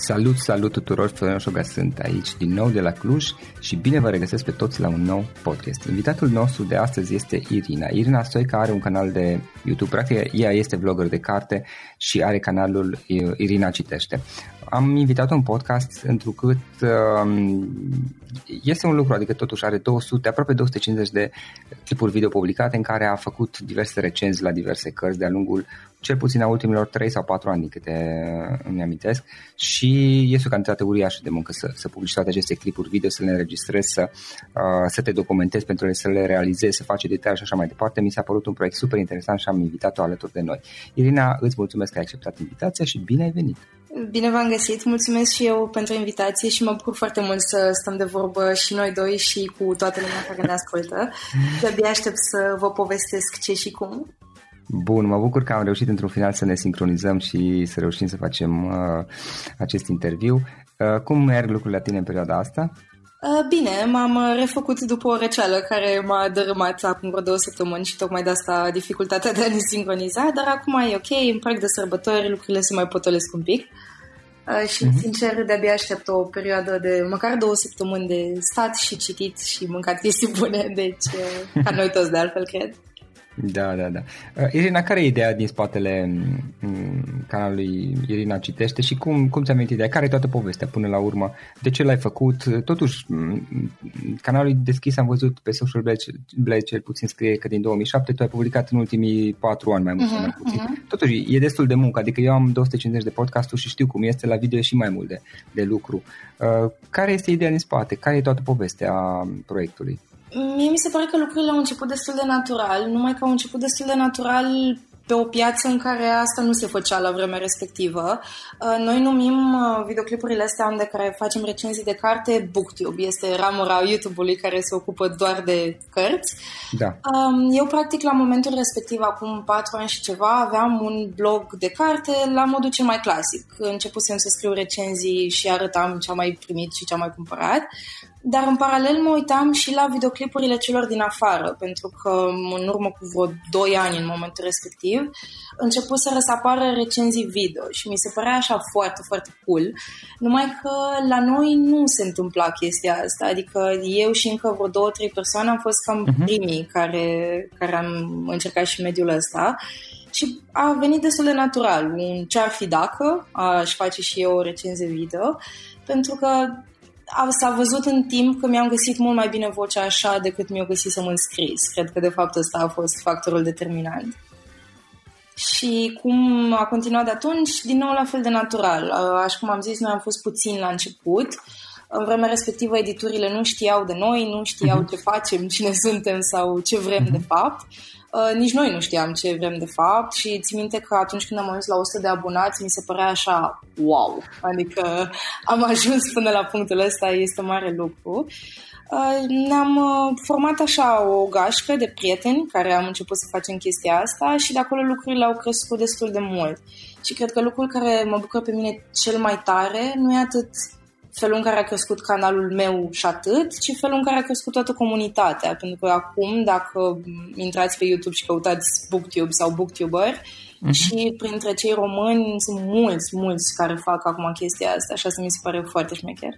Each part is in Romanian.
Salut, salut tuturor, Florin Șoga sunt aici din nou de la Cluj și bine vă regăsesc pe toți la un nou podcast. Invitatul nostru de astăzi este Irina. Irina Stoica are un canal de YouTube, practic ea este vlogger de carte și are canalul Irina Citește. Am invitat un podcast întrucât um, este un lucru, adică totuși are 200, aproape 250 de clipuri video publicate în care a făcut diverse recenzii la diverse cărți de-a lungul cel puțin a ultimilor 3 sau 4 ani, câte îmi amintesc, și este o cantitate uriașă de muncă să, să publici toate aceste clipuri video, să le înregistrezi, să, uh, să te documentezi pentru ele, să le realizezi, să faci detalii și așa mai departe. Mi s-a părut un proiect super interesant și am invitat-o alături de noi. Irina, îți mulțumesc că ai acceptat invitația și bine ai venit! Bine v-am găsit, mulțumesc și eu pentru invitație și mă bucur foarte mult să stăm de vorbă și noi doi și cu toată lumea care ne ascultă. De-abia aștept să vă povestesc ce și cum. Bun, mă bucur că am reușit într-un final să ne sincronizăm și să reușim să facem uh, acest interviu. Uh, cum merg lucrurile la tine în perioada asta? Uh, bine, m-am refăcut după o răceală care m-a dărâmat acum vreo două săptămâni și tocmai de asta dificultatea de a ne sincroniza, dar acum e ok, în parc de sărbători lucrurile se mai potolesc un pic. Uh, și, uh-huh. sincer, de-abia aștept o perioadă de măcar două săptămâni de stat și citit și mâncat chestii bune, deci, uh, ca noi toți de altfel, cred. Da, da, da. Uh, Irina, care e ideea din spatele um, canalului Irina Citește și cum, cum ți-a venit ideea? Care e toată povestea până la urmă? De ce l-ai făcut? Totuși, um, canalul deschis am văzut pe Social Blade, Blade cel puțin scrie că din 2007 tu ai publicat în ultimii patru ani mai mult uh-huh, sau mai mhm, puțin. Uh-huh. Totuși, e destul de muncă, adică eu am 250 de podcasturi și știu cum este la video și mai mult de, de lucru. Uh, care este ideea din spate? Care e toată povestea proiectului? Mie mi se pare că lucrurile au început destul de natural, numai că au început destul de natural pe o piață în care asta nu se făcea la vremea respectivă. Uh, noi numim uh, videoclipurile astea unde care facem recenzii de carte Booktube. Este ramura YouTube-ului care se ocupă doar de cărți. Da. Um, eu, practic, la momentul respectiv, acum patru ani și ceva, aveam un blog de carte la modul cel mai clasic. Începusem să scriu recenzii și arătam ce am mai primit și ce am mai cumpărat. Dar în paralel mă uitam și la videoclipurile celor din afară, pentru că în urmă cu vreo 2 ani în momentul respectiv, început să răsapară recenzii video și mi se părea așa foarte, foarte cool. Numai că la noi nu se întâmpla chestia asta, adică eu și încă vreo două, trei persoane am fost cam uh-huh. primii care, care am încercat și mediul ăsta și a venit destul de natural. Un ce-ar fi dacă aș face și eu o recenzie video, pentru că s-a văzut în timp că mi-am găsit mult mai bine vocea așa decât mi-o găsisem în scris. Cred că de fapt ăsta a fost factorul determinant. Și cum a continuat de atunci, din nou la fel de natural. Așa cum am zis, noi am fost puțin la început. În vremea respectivă, editurile nu știau de noi, nu știau uh-huh. ce facem, cine suntem sau ce vrem uh-huh. de fapt. Uh, nici noi nu știam ce vrem de fapt și țin minte că atunci când am ajuns la 100 de abonați mi se părea așa wow, adică am ajuns până la punctul ăsta, este mare lucru. Uh, ne-am uh, format așa o gașcă de prieteni care am început să facem chestia asta și de acolo lucrurile au crescut destul de mult. Și cred că lucrul care mă bucură pe mine cel mai tare nu e atât felul în care a crescut canalul meu și atât, ci felul în care a crescut toată comunitatea. Pentru că acum, dacă intrați pe YouTube și căutați Booktube sau Booktuber, uh-huh. și printre cei români sunt mulți, mulți care fac acum chestia asta și asta mi se pare foarte șmecher.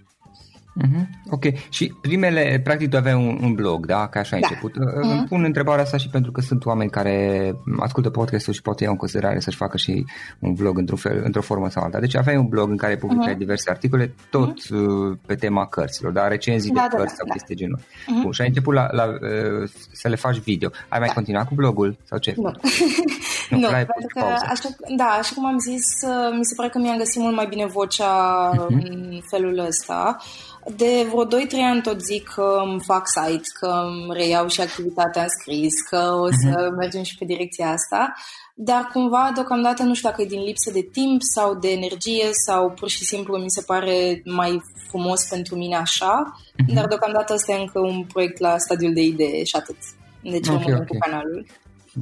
Uh-huh. Ok. Și primele, practic tu aveai un, un blog, da? Ca așa ai da. început. Uh-huh. Îmi pun întrebarea asta și pentru că sunt oameni care ascultă podcastul și poate iau în considerare să-și facă și un blog într-o, fel, într-o formă sau alta. Deci aveai un blog în care publicai uh-huh. diverse articole, tot uh-huh. pe tema cărților, da? Recenzii da, de da, cărți da, sau da. chestii genul. Uh-huh. Bun, și ai început la, la, uh, să le faci video. Ai mai da. continuat cu blogul sau ce? Nu. nu, nu pentru că, așa, da, așa cum am zis, uh, mi se pare că mi-am găsit mult mai bine vocea uh-huh. în felul ăsta. De vreo 2-3 ani tot zic că îmi fac site, că îmi reiau și activitatea în scris, că o să uh-huh. mergem și pe direcția asta, dar cumva deocamdată nu știu dacă e din lipsă de timp sau de energie sau pur și simplu mi se pare mai frumos pentru mine așa, uh-huh. dar deocamdată este încă un proiect la stadiul de idee și atât. Deci okay, rămân okay. cu canalul.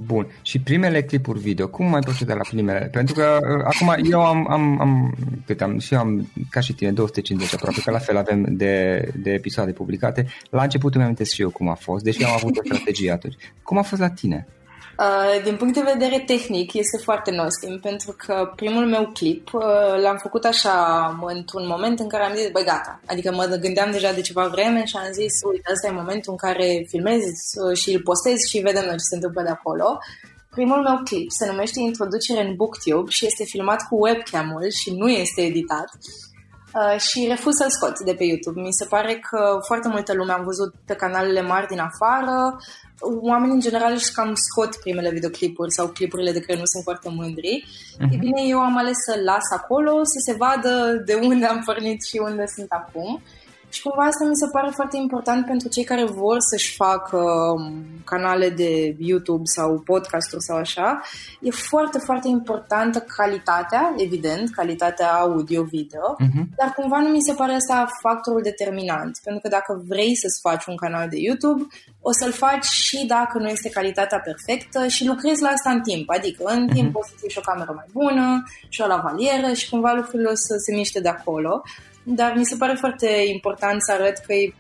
Bun. Și primele clipuri video, cum mai proceda la primele? Pentru că uh, acum eu am, am, am, cât am, și eu am, ca și tine, 250 aproape, că la fel avem de, de episoade publicate. La început îmi amintesc și eu cum a fost, deși am avut o strategie atunci. Cum a fost la tine? Uh, din punct de vedere tehnic, este foarte nostim, pentru că primul meu clip uh, l-am făcut așa într-un moment în care am zis, băi, gata. Adică mă gândeam deja de ceva vreme și am zis, uite, ăsta e momentul în care filmez uh, și îl postez și vedem noi ce se întâmplă de acolo. Primul meu clip se numește Introducere în Booktube și este filmat cu webcam-ul și nu este editat. Uh, și refuz să-l scot de pe YouTube. Mi se pare că foarte multă lume am văzut pe canalele mari din afară, oamenii în general își cam scot primele videoclipuri sau clipurile de care nu sunt foarte mândri. Uh-huh. E bine, eu am ales să las acolo, să se vadă de unde am pornit și unde sunt acum. Și cumva asta mi se pare foarte important pentru cei care vor să-și facă um, canale de YouTube sau podcasturi sau așa. E foarte, foarte importantă calitatea, evident, calitatea audio-video, uh-huh. dar cumva nu mi se pare asta factorul determinant. Pentru că dacă vrei să-ți faci un canal de YouTube, o să-l faci și dacă nu este calitatea perfectă și lucrezi la asta în timp. Adică în uh-huh. timp poți să ții și o cameră mai bună și o lavalieră și cumva lucrurile o să se miște de acolo dar mi se pare foarte important să arăt că e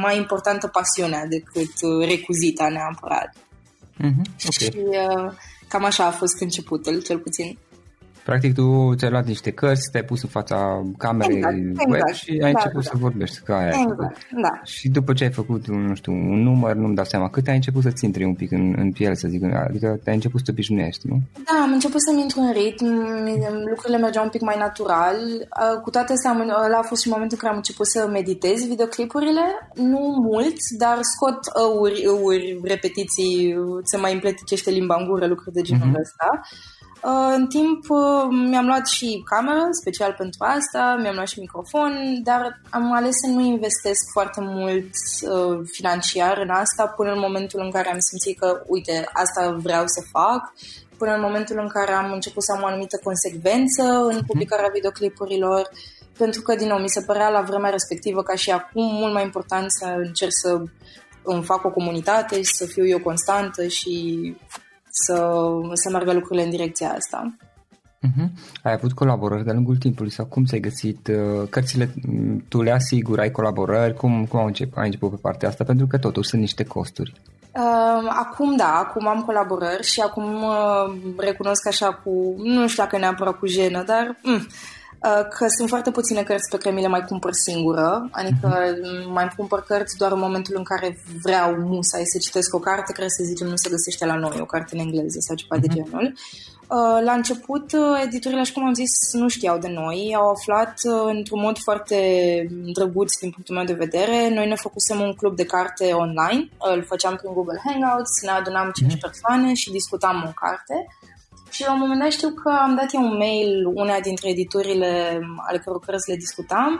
mai importantă pasiunea decât uh, recuzita neapărat. Mm-hmm. Okay. Și uh, cam așa a fost începutul, cel puțin. Practic tu ți-ai luat niște cărți, te-ai pus în fața camerei exact, web exact. și ai da, început da. să vorbești ca aia. Exact, da. Și după ce ai făcut, nu știu, un număr, nu-mi dau seama, cât ai început să-ți intri un pic în, în piele, să zic, adică te-ai început să te obișnuiești, nu? Da, am început să-mi intru în ritm, lucrurile mergeau un pic mai natural. Cu toate astea, ăla a fost și momentul în care am început să meditez videoclipurile, nu mult, dar scot ăuri, ăuri, repetiții, se mai împleticește limba în gură, lucruri de genul mm-hmm. ăsta. Uh, în timp uh, mi-am luat și cameră, special pentru asta, mi-am luat și microfon, dar am ales să nu investesc foarte mult uh, financiar în asta până în momentul în care am simțit că, uite, asta vreau să fac, până în momentul în care am început să am o anumită consecvență în mhm. publicarea videoclipurilor, pentru că, din nou, mi se părea la vremea respectivă, ca și acum, mult mai important să încerc să îmi fac o comunitate și să fiu eu constantă și să, să meargă lucrurile în direcția asta. Uh-huh. Ai avut colaborări de-a lungul timpului sau cum ți-ai găsit uh, cărțile? Mm, tu le asigur, ai colaborări? Cum, cum au început, ai început pe partea asta? Pentru că totuși sunt niște costuri. Uh, acum da, acum am colaborări și acum uh, recunosc așa cu, nu știu dacă neapărat cu jenă, dar mm, Uh, că sunt foarte puține cărți pe care mi le mai cumpăr singură, adică mhm. mai cumpăr cărți doar în momentul în care vreau musai să citesc o carte care să zicem nu se găsește la noi, o carte în engleză sau ceva de mhm. genul. Uh, la început, uh, editurile, așa cum am zis, nu știau de noi, au aflat într-un mod foarte drăguț din punctul meu de vedere. Noi ne făcusem un club de carte online, îl făceam prin Google Hangouts, ne adunam 5 mhm. persoane și discutam o carte. Și la un moment dat știu că am dat eu un mail una dintre editurile ale căror cărți le discutam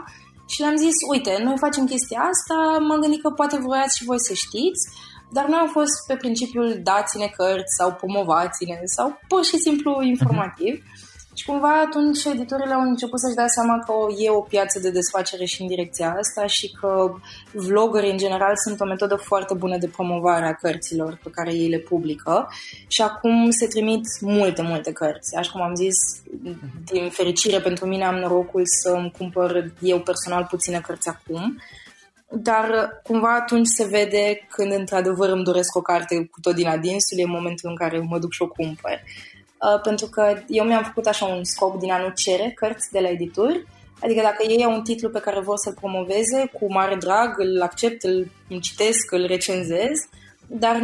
și le-am zis, uite, noi facem chestia asta, m-am gândit că poate vroiați și voi să știți, dar nu am fost pe principiul dați-ne cărți sau promovați-ne sau pur și simplu informativ. Uh-huh. Și cumva atunci editorile au început să-și dea seama că e o piață de desfacere și în direcția asta și că vloggerii în general sunt o metodă foarte bună de promovare a cărților pe care ei le publică și acum se trimit multe, multe cărți. Așa cum am zis, din fericire pentru mine am norocul să îmi cumpăr eu personal puține cărți acum dar cumva atunci se vede când într-adevăr îmi doresc o carte cu tot din adinsul, e momentul în care mă duc și o cumpăr. Uh, pentru că eu mi-am făcut așa un scop din a nu cere cărți de la edituri, adică dacă ei au un titlu pe care vor să-l promoveze, cu mare drag, îl accept, îl citesc, îl recenzez, dar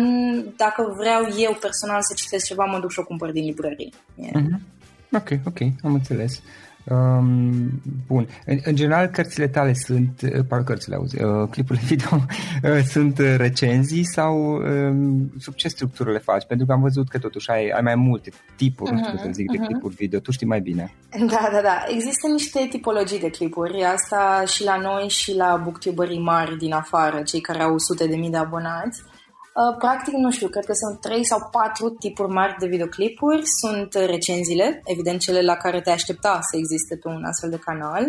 dacă vreau eu personal să citesc ceva, mă duc și o cumpăr din librărie. Yeah. Mm-hmm. Ok, ok, am înțeles. Um, bun. În, în general, cărțile tale sunt, uh, parcă cărțile auzi, uh, clipurile video uh, sunt uh, recenzii sau uh, sub ce structură le faci? Pentru că am văzut că totuși ai, ai mai multe tipuri, uh-huh, nu știu să zic, uh-huh. de mhm. clipuri video. Tu știi mai bine. Da, da, da. Există niște tipologii de clipuri. Asta și la noi și la booktuberii mari din afară, cei care au sute de mii de abonați. Uh, practic, nu știu, cred că sunt trei sau patru tipuri mari de videoclipuri. Sunt recenziile, evident cele la care te aștepta să existe pe un astfel de canal.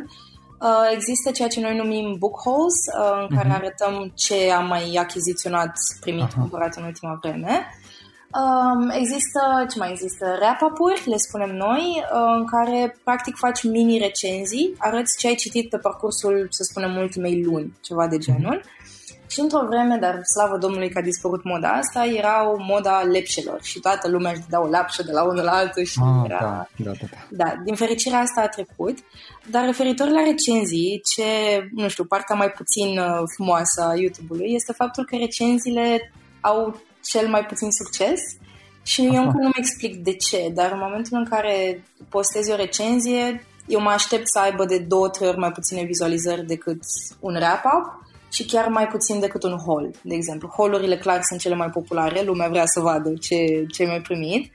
Uh, există ceea ce noi numim book hauls, uh, în care uh-huh. arătăm ce am mai achiziționat, primit, uh-huh. cumpărat în ultima vreme. Um, există, ce mai există, wrap-up-uri, le spunem noi, în care practic faci mini-recenzii, arăți ce ai citit pe parcursul, să spunem, ultimei luni, ceva de genul. Uh-huh. Și într-o vreme, dar slavă Domnului că a dispărut moda asta, era o moda lepșelor și toată lumea își dădea o lapșă de la unul la altul și ah, era... Da, da, da, da. da, din fericire asta a trecut, dar referitor la recenzii, ce, nu știu, partea mai puțin uh, frumoasă a YouTube-ului este faptul că recenziile au cel mai puțin succes și Aha. eu încă nu-mi explic de ce, dar în momentul în care postezi o recenzie, eu mă aștept să aibă de două, trei ori mai puține vizualizări decât un wrap-up și chiar mai puțin decât un haul, de exemplu. Haulurile clar sunt cele mai populare, lumea vrea să vadă ce, ce mai primit,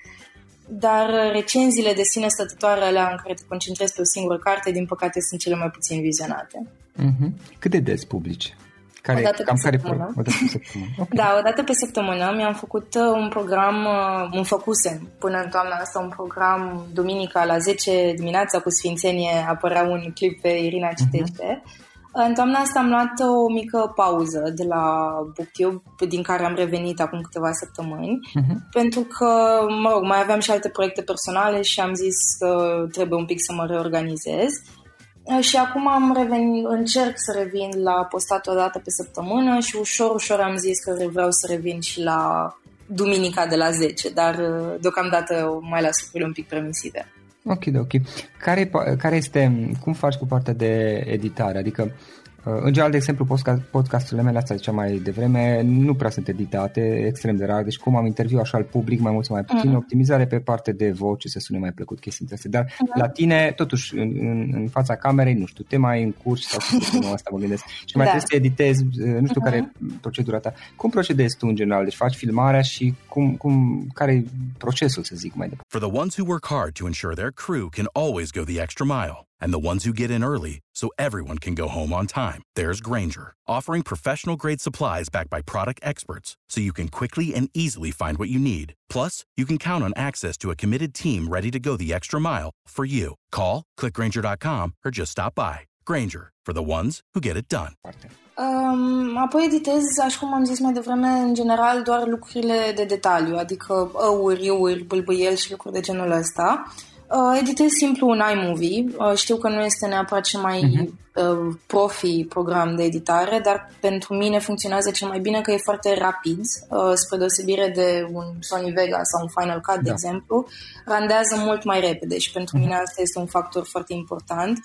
dar recenziile de sine stătătoare alea în care te concentrezi pe o singură carte, din păcate, sunt cele mai puțin vizionate. Mm-hmm. Cât de des publici? Care, o dată cam pe care săptămână. o dată pe săptămână. Okay. Da, o dată pe săptămână mi-am făcut uh, un program, uh, un făcusem până în toamna asta, un program duminica la 10 dimineața cu Sfințenie apărea un clip pe Irina Citește. Uh-huh în toamna asta am luat o mică pauză de la BookTube, din care am revenit acum câteva săptămâni, uh-huh. pentru că, mă rog, mai aveam și alte proiecte personale și am zis că trebuie un pic să mă reorganizez. Și acum am revenit, încerc să revin la postat o dată pe săptămână și ușor, ușor am zis că vreau să revin și la duminica de la 10, dar deocamdată mai las lucrurile un pic permisive. Ok, ok. Care, care este, cum faci cu partea de editare? Adică Uh, în general, de exemplu, podcasturile mele, asta zicea mai devreme, nu prea sunt editate, extrem de rar, deci cum am interviu așa al public, mai mult sau mai puțin, mm. optimizare pe parte de voce, să sune mai plăcut chestii astea. Dar mm. la tine, totuși, în, în, în fața camerei, nu știu, te mai încurci sau nu asta mă gândesc. Și mai da. trebuie să editezi, uh, nu știu mm-hmm. care e procedura ta. Cum procedezi tu în general? Deci faci filmarea și cum, cum, care e procesul, să zic, mai departe? For the ones who work hard to ensure their crew can always go the extra mile. And the ones who get in early so everyone can go home on time. There's Granger, offering professional grade supplies backed by product experts so you can quickly and easily find what you need. Plus, you can count on access to a committed team ready to go the extra mile for you. Call, clickgranger.com or just stop by. Granger, for the ones who get it done. Um, apoi editez, așa cum am zis mai devreme, în general doar lucrurile de detaliu, adică ăuri, iuri, bâlbâiel și lucruri de genul ăsta. Editez simplu un iMovie. Uh, știu că nu este neapărat cel mai uh-huh. uh, profi program de editare, dar pentru mine funcționează cel mai bine că e foarte rapid, uh, spre deosebire de un Sony Vegas sau un Final Cut, da. de exemplu, randează mult mai repede și pentru uh-huh. mine asta este un factor foarte important.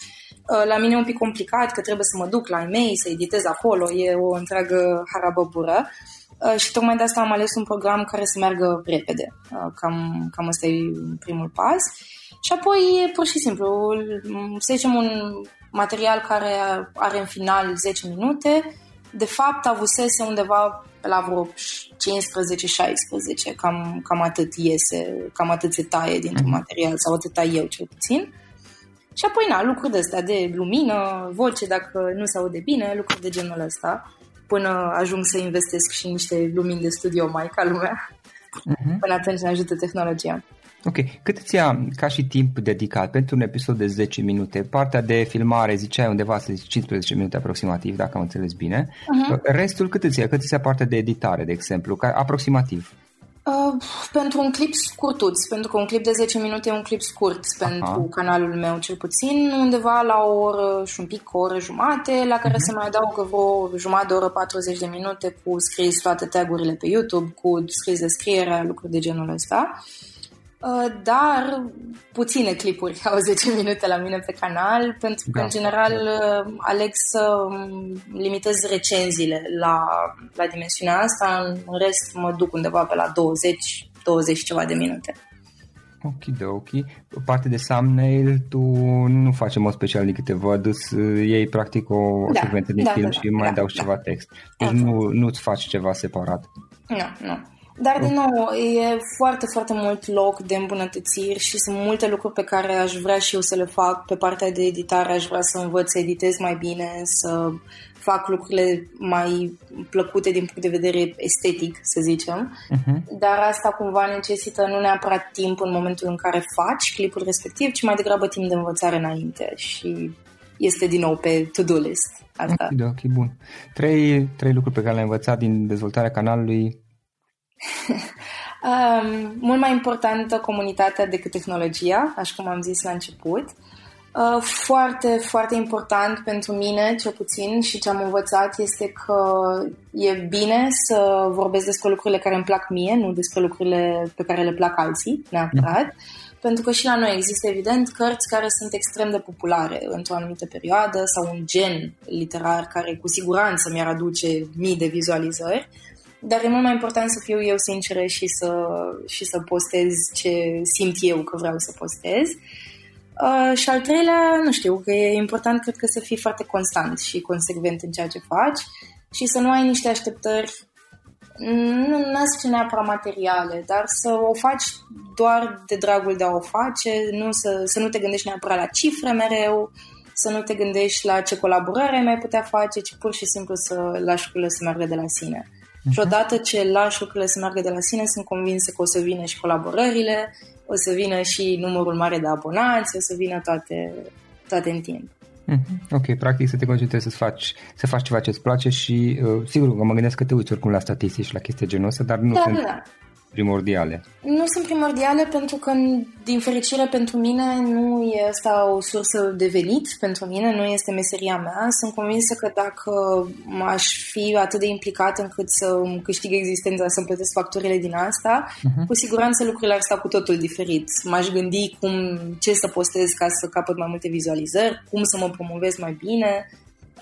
Uh, la mine e un pic complicat că trebuie să mă duc la e-mail, să editez acolo, e o întreagă harabăbură. Uh, și tocmai de asta am ales un program care să meargă repede. Uh, cam, cam asta e primul pas. Și apoi, pur și simplu, să zicem un material care are în final 10 minute, de fapt avusese undeva la vreo 15-16, cam, cam atât iese, cam atât se taie dintr-un mhm. material, sau atât tai eu cel puțin. Și apoi, na, lucruri de astea de lumină, voce dacă nu se aude bine, lucruri de genul ăsta, până ajung să investesc și niște lumini de studio mai ca lumea. Uh-huh. Până atunci ne ajută tehnologia. Ok. Cât îți ia ca și timp dedicat pentru un episod de 10 minute? Partea de filmare ziceai undeva să zici 15 minute aproximativ, dacă am înțeles bine. Uh-huh. Restul cât îți ia? Cât îți ia partea de editare, de exemplu? Ca, aproximativ. Uh, pentru un clip scurtuț, pentru că un clip de 10 minute e un clip scurt Aha. pentru canalul meu cel puțin, undeva la o oră și un pic, o oră jumate, la care uh-huh. se mai adaugă vreo jumătate de oră, 40 de minute cu scris toate tagurile pe YouTube, cu scris de scriere, lucruri de genul ăsta. Uh, Uh, dar puține clipuri au 10 minute la mine pe canal, pentru că, da. în general, uh, aleg să um, limitez recenziile la, la dimensiunea asta, în rest mă duc undeva pe la 20, 20 ceva de minute. Ok, de ok. Parte de thumbnail, tu nu faci în mod special din câte văd, iei practic o da, secvență din da, film da, și da, mai da, dau da, ceva text. Deci nu, nu-ți faci ceva separat. Nu, nu. Dar, din nou, e foarte, foarte mult loc de îmbunătățiri și sunt multe lucruri pe care aș vrea și eu să le fac pe partea de editare. Aș vrea să învăț să editez mai bine, să fac lucrurile mai plăcute din punct de vedere estetic, să zicem. Uh-huh. Dar asta cumva necesită nu neapărat timp în momentul în care faci clipul respectiv, ci mai degrabă timp de învățare înainte și este din nou pe to-do list. Asta. Ok, ok, bun. Trei, trei lucruri pe care le-ai învățat din dezvoltarea canalului um, mult mai importantă comunitatea decât tehnologia, așa cum am zis la început. Uh, foarte, foarte important pentru mine, cel puțin, și ce am învățat este că e bine să vorbesc despre lucrurile care îmi plac mie, nu despre lucrurile pe care le plac alții, neapărat. Mm. Pentru că și la noi există, evident, cărți care sunt extrem de populare într-o anumită perioadă sau un gen literar care cu siguranță mi-ar aduce mii de vizualizări, dar e mult mai important să fiu eu sinceră și să, și să postez ce simt eu că vreau să postez. Uh, și al treilea, nu știu, că e important, cred că să fii foarte constant și consecvent în ceea ce faci și să nu ai niște așteptări nu născ neapărat materiale, dar să o faci doar de dragul de a o face, nu să, să nu te gândești neapărat la cifre mereu, să nu te gândești la ce colaborare mai putea face, ci pur și simplu să lași lucrurile să meargă de la sine. Și odată ce lași lucrurile să meargă de la sine, sunt convinsă că o să vină și colaborările, o să vină și numărul mare de abonați, o să vină toate, toate în timp. Mm-hmm. Ok, practic să te concentrezi să faci, să faci ceva ce îți place și uh, sigur că mă gândesc că te uiți oricum la statistici și la chestii genul ăsta, dar nu da, sunt, da. Primordiale. Nu sunt primordiale pentru că, din fericire pentru mine, nu e asta o sursă de venit pentru mine, nu este meseria mea. Sunt convinsă că dacă aș fi atât de implicat încât să câștig existența, să-mi plătesc facturile din asta, uh-huh. cu siguranță lucrurile ar sta cu totul diferit. M-aș gândi cum, ce să postez ca să capăt mai multe vizualizări, cum să mă promovez mai bine,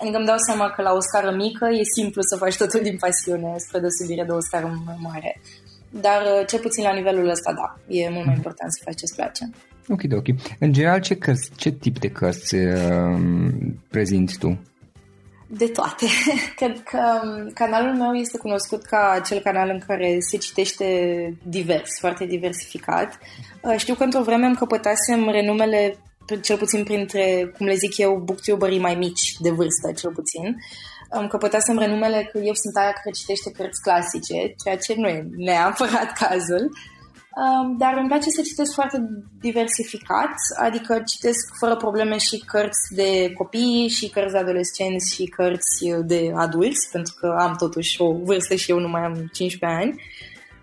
Adică îmi dau seama că la o scară mică e simplu să faci totul din pasiune, spre deosebire de o scară mai mare. Dar uh, cel puțin la nivelul ăsta, da, e mult mai important să faci ce-ți place. Ok, ok. În general, ce, cărți, ce tip de cărți uh, prezinți tu? De toate. Cred că um, canalul meu este cunoscut ca cel canal în care se citește divers, foarte diversificat. Uh, știu că într-o vreme îmi căpătasem renumele cel puțin printre, cum le zic eu, booktuberii mai mici de vârstă, cel puțin. Am căpătasem renumele că eu sunt aia care citește cărți clasice, ceea ce nu e neapărat cazul. Um, dar îmi place să citesc foarte diversificat, adică citesc fără probleme și cărți de copii, și cărți de adolescenți, și cărți de adulți, pentru că am totuși o vârstă și eu nu mai am 15 ani.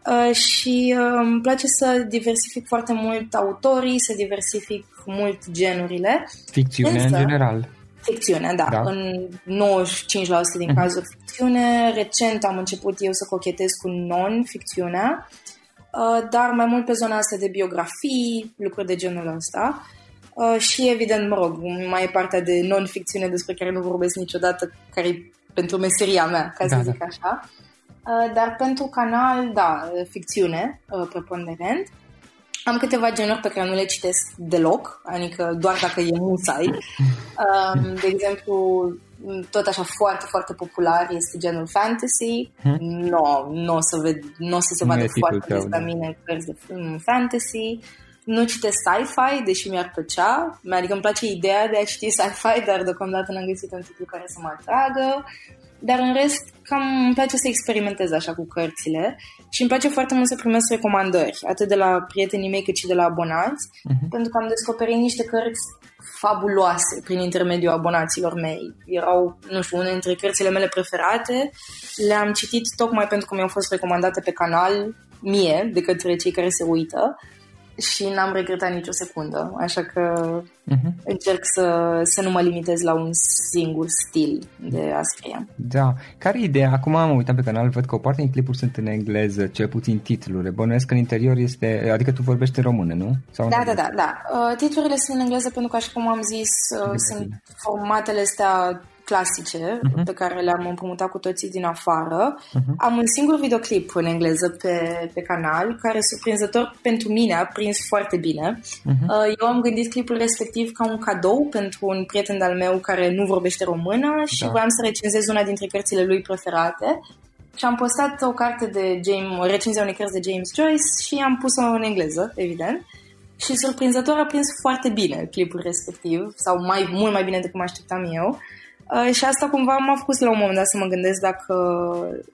Uh, și uh, îmi place să diversific foarte mult autorii, să diversific mult genurile. Ficțiune Însă, în general. Ficțiune, da. da. În 95% din uh-huh. cazuri ficțiune. Recent am început eu să cochetez cu non-ficțiunea, uh, dar mai mult pe zona asta de biografii, lucruri de genul ăsta. Și evident, mă rog, mai e partea de non-ficțiune despre care nu vorbesc niciodată, care e pentru meseria mea, ca să da, zic da. așa. Uh, dar pentru canal, da, ficțiune, uh, preponderent. Am câteva genuri pe care nu le citesc deloc, adică doar dacă e musai. Um, de exemplu, tot așa foarte, foarte popular este genul fantasy. Hmm? Nu, nu o să, ved, n-o să se vadă foarte des la da. mine cărți de film fantasy. Nu citesc sci-fi, deși mi-ar plăcea. Adică îmi place ideea de a citi sci-fi, dar deocamdată n-am găsit un titlu care să mă atragă. Dar în rest, cam îmi place să experimentez așa cu cărțile și îmi place foarte mult să primesc recomandări, atât de la prietenii mei cât și de la abonați, uh-huh. pentru că am descoperit niște cărți fabuloase prin intermediul abonaților mei. Erau, nu știu, unele dintre cărțile mele preferate. Le-am citit tocmai pentru că mi-au fost recomandate pe canal mie, de către cei care se uită și n-am regretat nicio secundă, așa că uh-huh. încerc să, să nu mă limitez la un singur stil de a scrie. Da. Care e ideea? Acum am uitat pe canal, văd că o parte din clipuri sunt în engleză, cel puțin titlurile. Bănuiesc că în interior este, adică tu vorbești în română, nu? Sau da, da, da, da. Uh, titlurile sunt în engleză pentru că, așa cum am zis, uh, sunt formatele astea clasice uh-huh. pe care le-am împrumutat cu toții din afară. Uh-huh. Am un singur videoclip în engleză pe, pe canal care, surprinzător pentru mine, a prins foarte bine. Uh-huh. Eu am gândit clipul respectiv ca un cadou pentru un prieten al meu care nu vorbește română și da. voiam să recenzez una dintre cărțile lui preferate. Și am postat o carte de James, o recenzie a unei cărți de James Joyce și am pus-o în engleză, evident. Și surprinzător a prins foarte bine clipul respectiv, sau mai mult mai bine decât mă așteptam eu. Uh, și asta cumva m-a făcut la un moment dat să mă gândesc dacă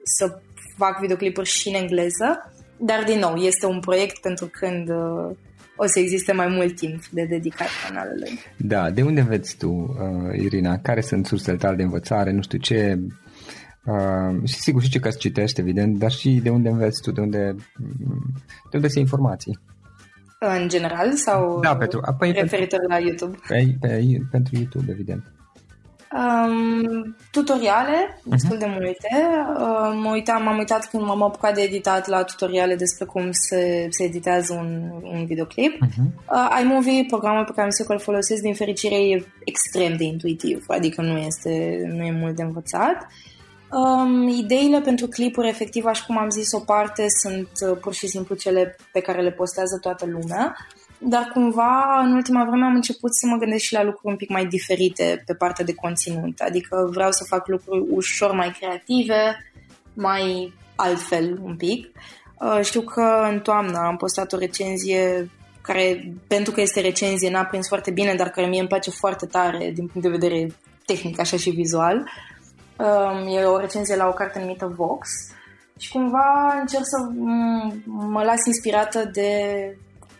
să fac videoclipuri și în engleză. Dar, din nou, este un proiect pentru când uh, o să existe mai mult timp de dedicat canalului. Da, de unde vezi tu, uh, Irina? Care sunt sursele tale de învățare? Nu știu ce... Uh, și sigur și ce că citești, evident, dar și de unde înveți tu, de unde, de unde se informații? În general sau da, pentru, apoi referitor pentru, la YouTube? Pe, pe, pentru YouTube, evident. Um, tutoriale, uh-huh. destul de multe. Uh, mă uitam, m-am uitat când m-am apucat de editat la tutoriale despre cum se, se editează un, un videoclip. Uh-huh. Uh, iMovie, programul pe care am să-l folosesc, din fericire, e extrem de intuitiv, adică nu este nu e mult de învățat. Um, ideile pentru clipuri, efectiv, așa cum am zis, o parte sunt uh, pur și simplu cele pe care le postează toată lumea dar cumva în ultima vreme am început să mă gândesc și la lucruri un pic mai diferite pe partea de conținut. Adică vreau să fac lucruri ușor mai creative, mai altfel un pic. Uh, știu că în toamnă am postat o recenzie care, pentru că este recenzie, n-a prins foarte bine, dar care mie îmi place foarte tare din punct de vedere tehnic, așa și vizual. Um, e o recenzie la o carte numită Vox și cumva încerc să mă las inspirată de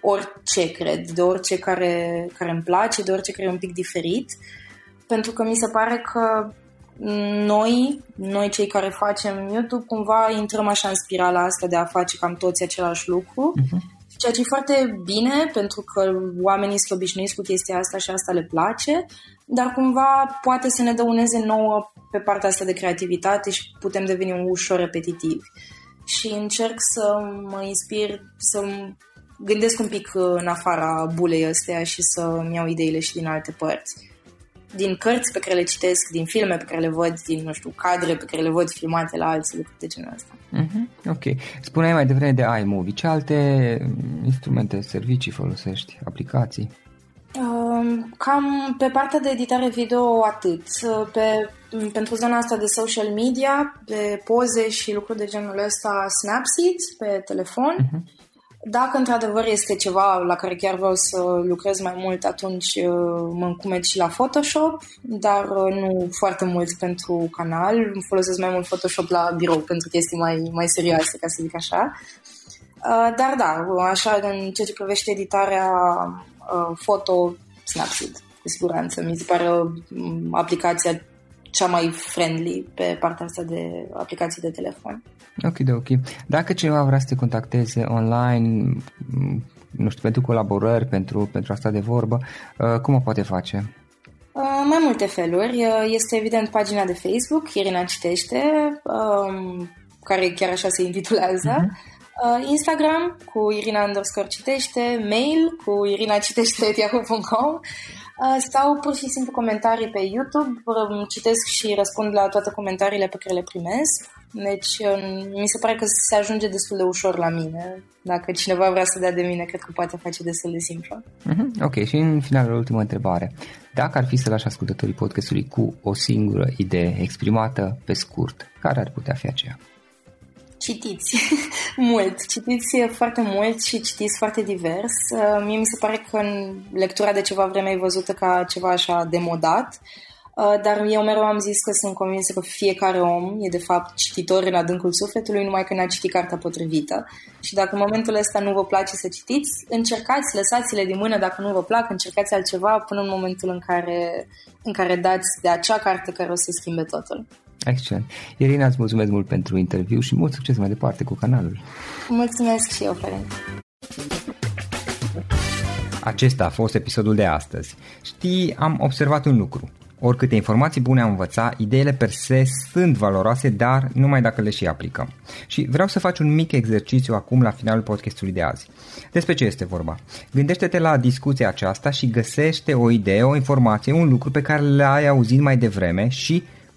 orice, cred, de orice care, care îmi place, de orice care e un pic diferit, pentru că mi se pare că noi, noi cei care facem YouTube, cumva intrăm așa în spirala asta de a face cam toți același lucru. Uh-huh. Ceea ce e foarte bine, pentru că oamenii sunt obișnuiți cu chestia asta și asta le place, dar cumva poate să ne dăuneze nouă pe partea asta de creativitate și putem deveni un ușor repetitiv. Și încerc să mă inspir, să gândesc un pic în afara bulei astea și să-mi iau ideile și din alte părți din cărți pe care le citesc, din filme pe care le văd, din, nu știu, cadre pe care le văd filmate la alții, lucruri de genul ăsta. Mm-hmm. Ok. Spuneai mai devreme de iMovie. Ce alte instrumente, servicii folosești, aplicații? Um, cam pe partea de editare video atât. Pe, pentru zona asta de social media, pe poze și lucruri de genul ăsta, Snapseed pe telefon. Uh-huh. Dacă într-adevăr este ceva la care chiar vreau să lucrez mai mult, atunci uh, mă încumet și la Photoshop, dar uh, nu foarte mult pentru canal. Folosesc mai mult Photoshop la birou pentru chestii mai, mai serioase, ca să zic așa. Uh, dar da, așa, în ceea ce privește editarea foto, Snapseed, cu siguranță. Mi se pare aplicația cea mai friendly pe partea asta de aplicații de telefon. Ok, de ok. Dacă cineva vrea să te contacteze online, nu știu, pentru colaborări, pentru, pentru asta de vorbă, uh, cum o poate face? Uh, mai multe feluri. Uh, este evident pagina de Facebook, Irina Citește, um, care chiar așa se intitulează. Uh-huh. Instagram cu Irina underscore citește, mail cu irinacitește.yahoo.com Uh, sau pur și simplu comentarii pe YouTube. Citesc și răspund la toate comentariile pe care le primesc. Deci mi se pare că se ajunge destul de ușor la mine. Dacă cineva vrea să dea de mine, cred că poate face destul de simplu. Uh-huh. Ok, și în final, o ultimă întrebare. Dacă ar fi să lași ascultătorii podcastului cu o singură idee exprimată pe scurt, care ar putea fi aceea? Citiți mult, citiți foarte mult și citiți foarte divers. Uh, mie mi se pare că în lectura de ceva vreme e văzută ca ceva așa demodat, uh, dar eu mereu am zis că sunt convinsă că fiecare om e de fapt cititor în adâncul sufletului, numai că n-a citit cartea potrivită. Și dacă în momentul ăsta nu vă place să citiți, încercați, lăsați-le din mână dacă nu vă plac, încercați altceva până în momentul în care, în care dați de acea carte care o să schimbe totul. Excelent. Irina, îți mulțumesc mult pentru interviu și mult succes mai departe cu canalul. Mulțumesc și eu, Ferenc. Acesta a fost episodul de astăzi. Știi, am observat un lucru. Oricâte informații bune am învățat, ideile per se sunt valoroase, dar numai dacă le și aplicăm. Și vreau să faci un mic exercițiu acum la finalul podcastului de azi. Despre ce este vorba? Gândește-te la discuția aceasta și găsește o idee, o informație, un lucru pe care l-ai auzit mai devreme și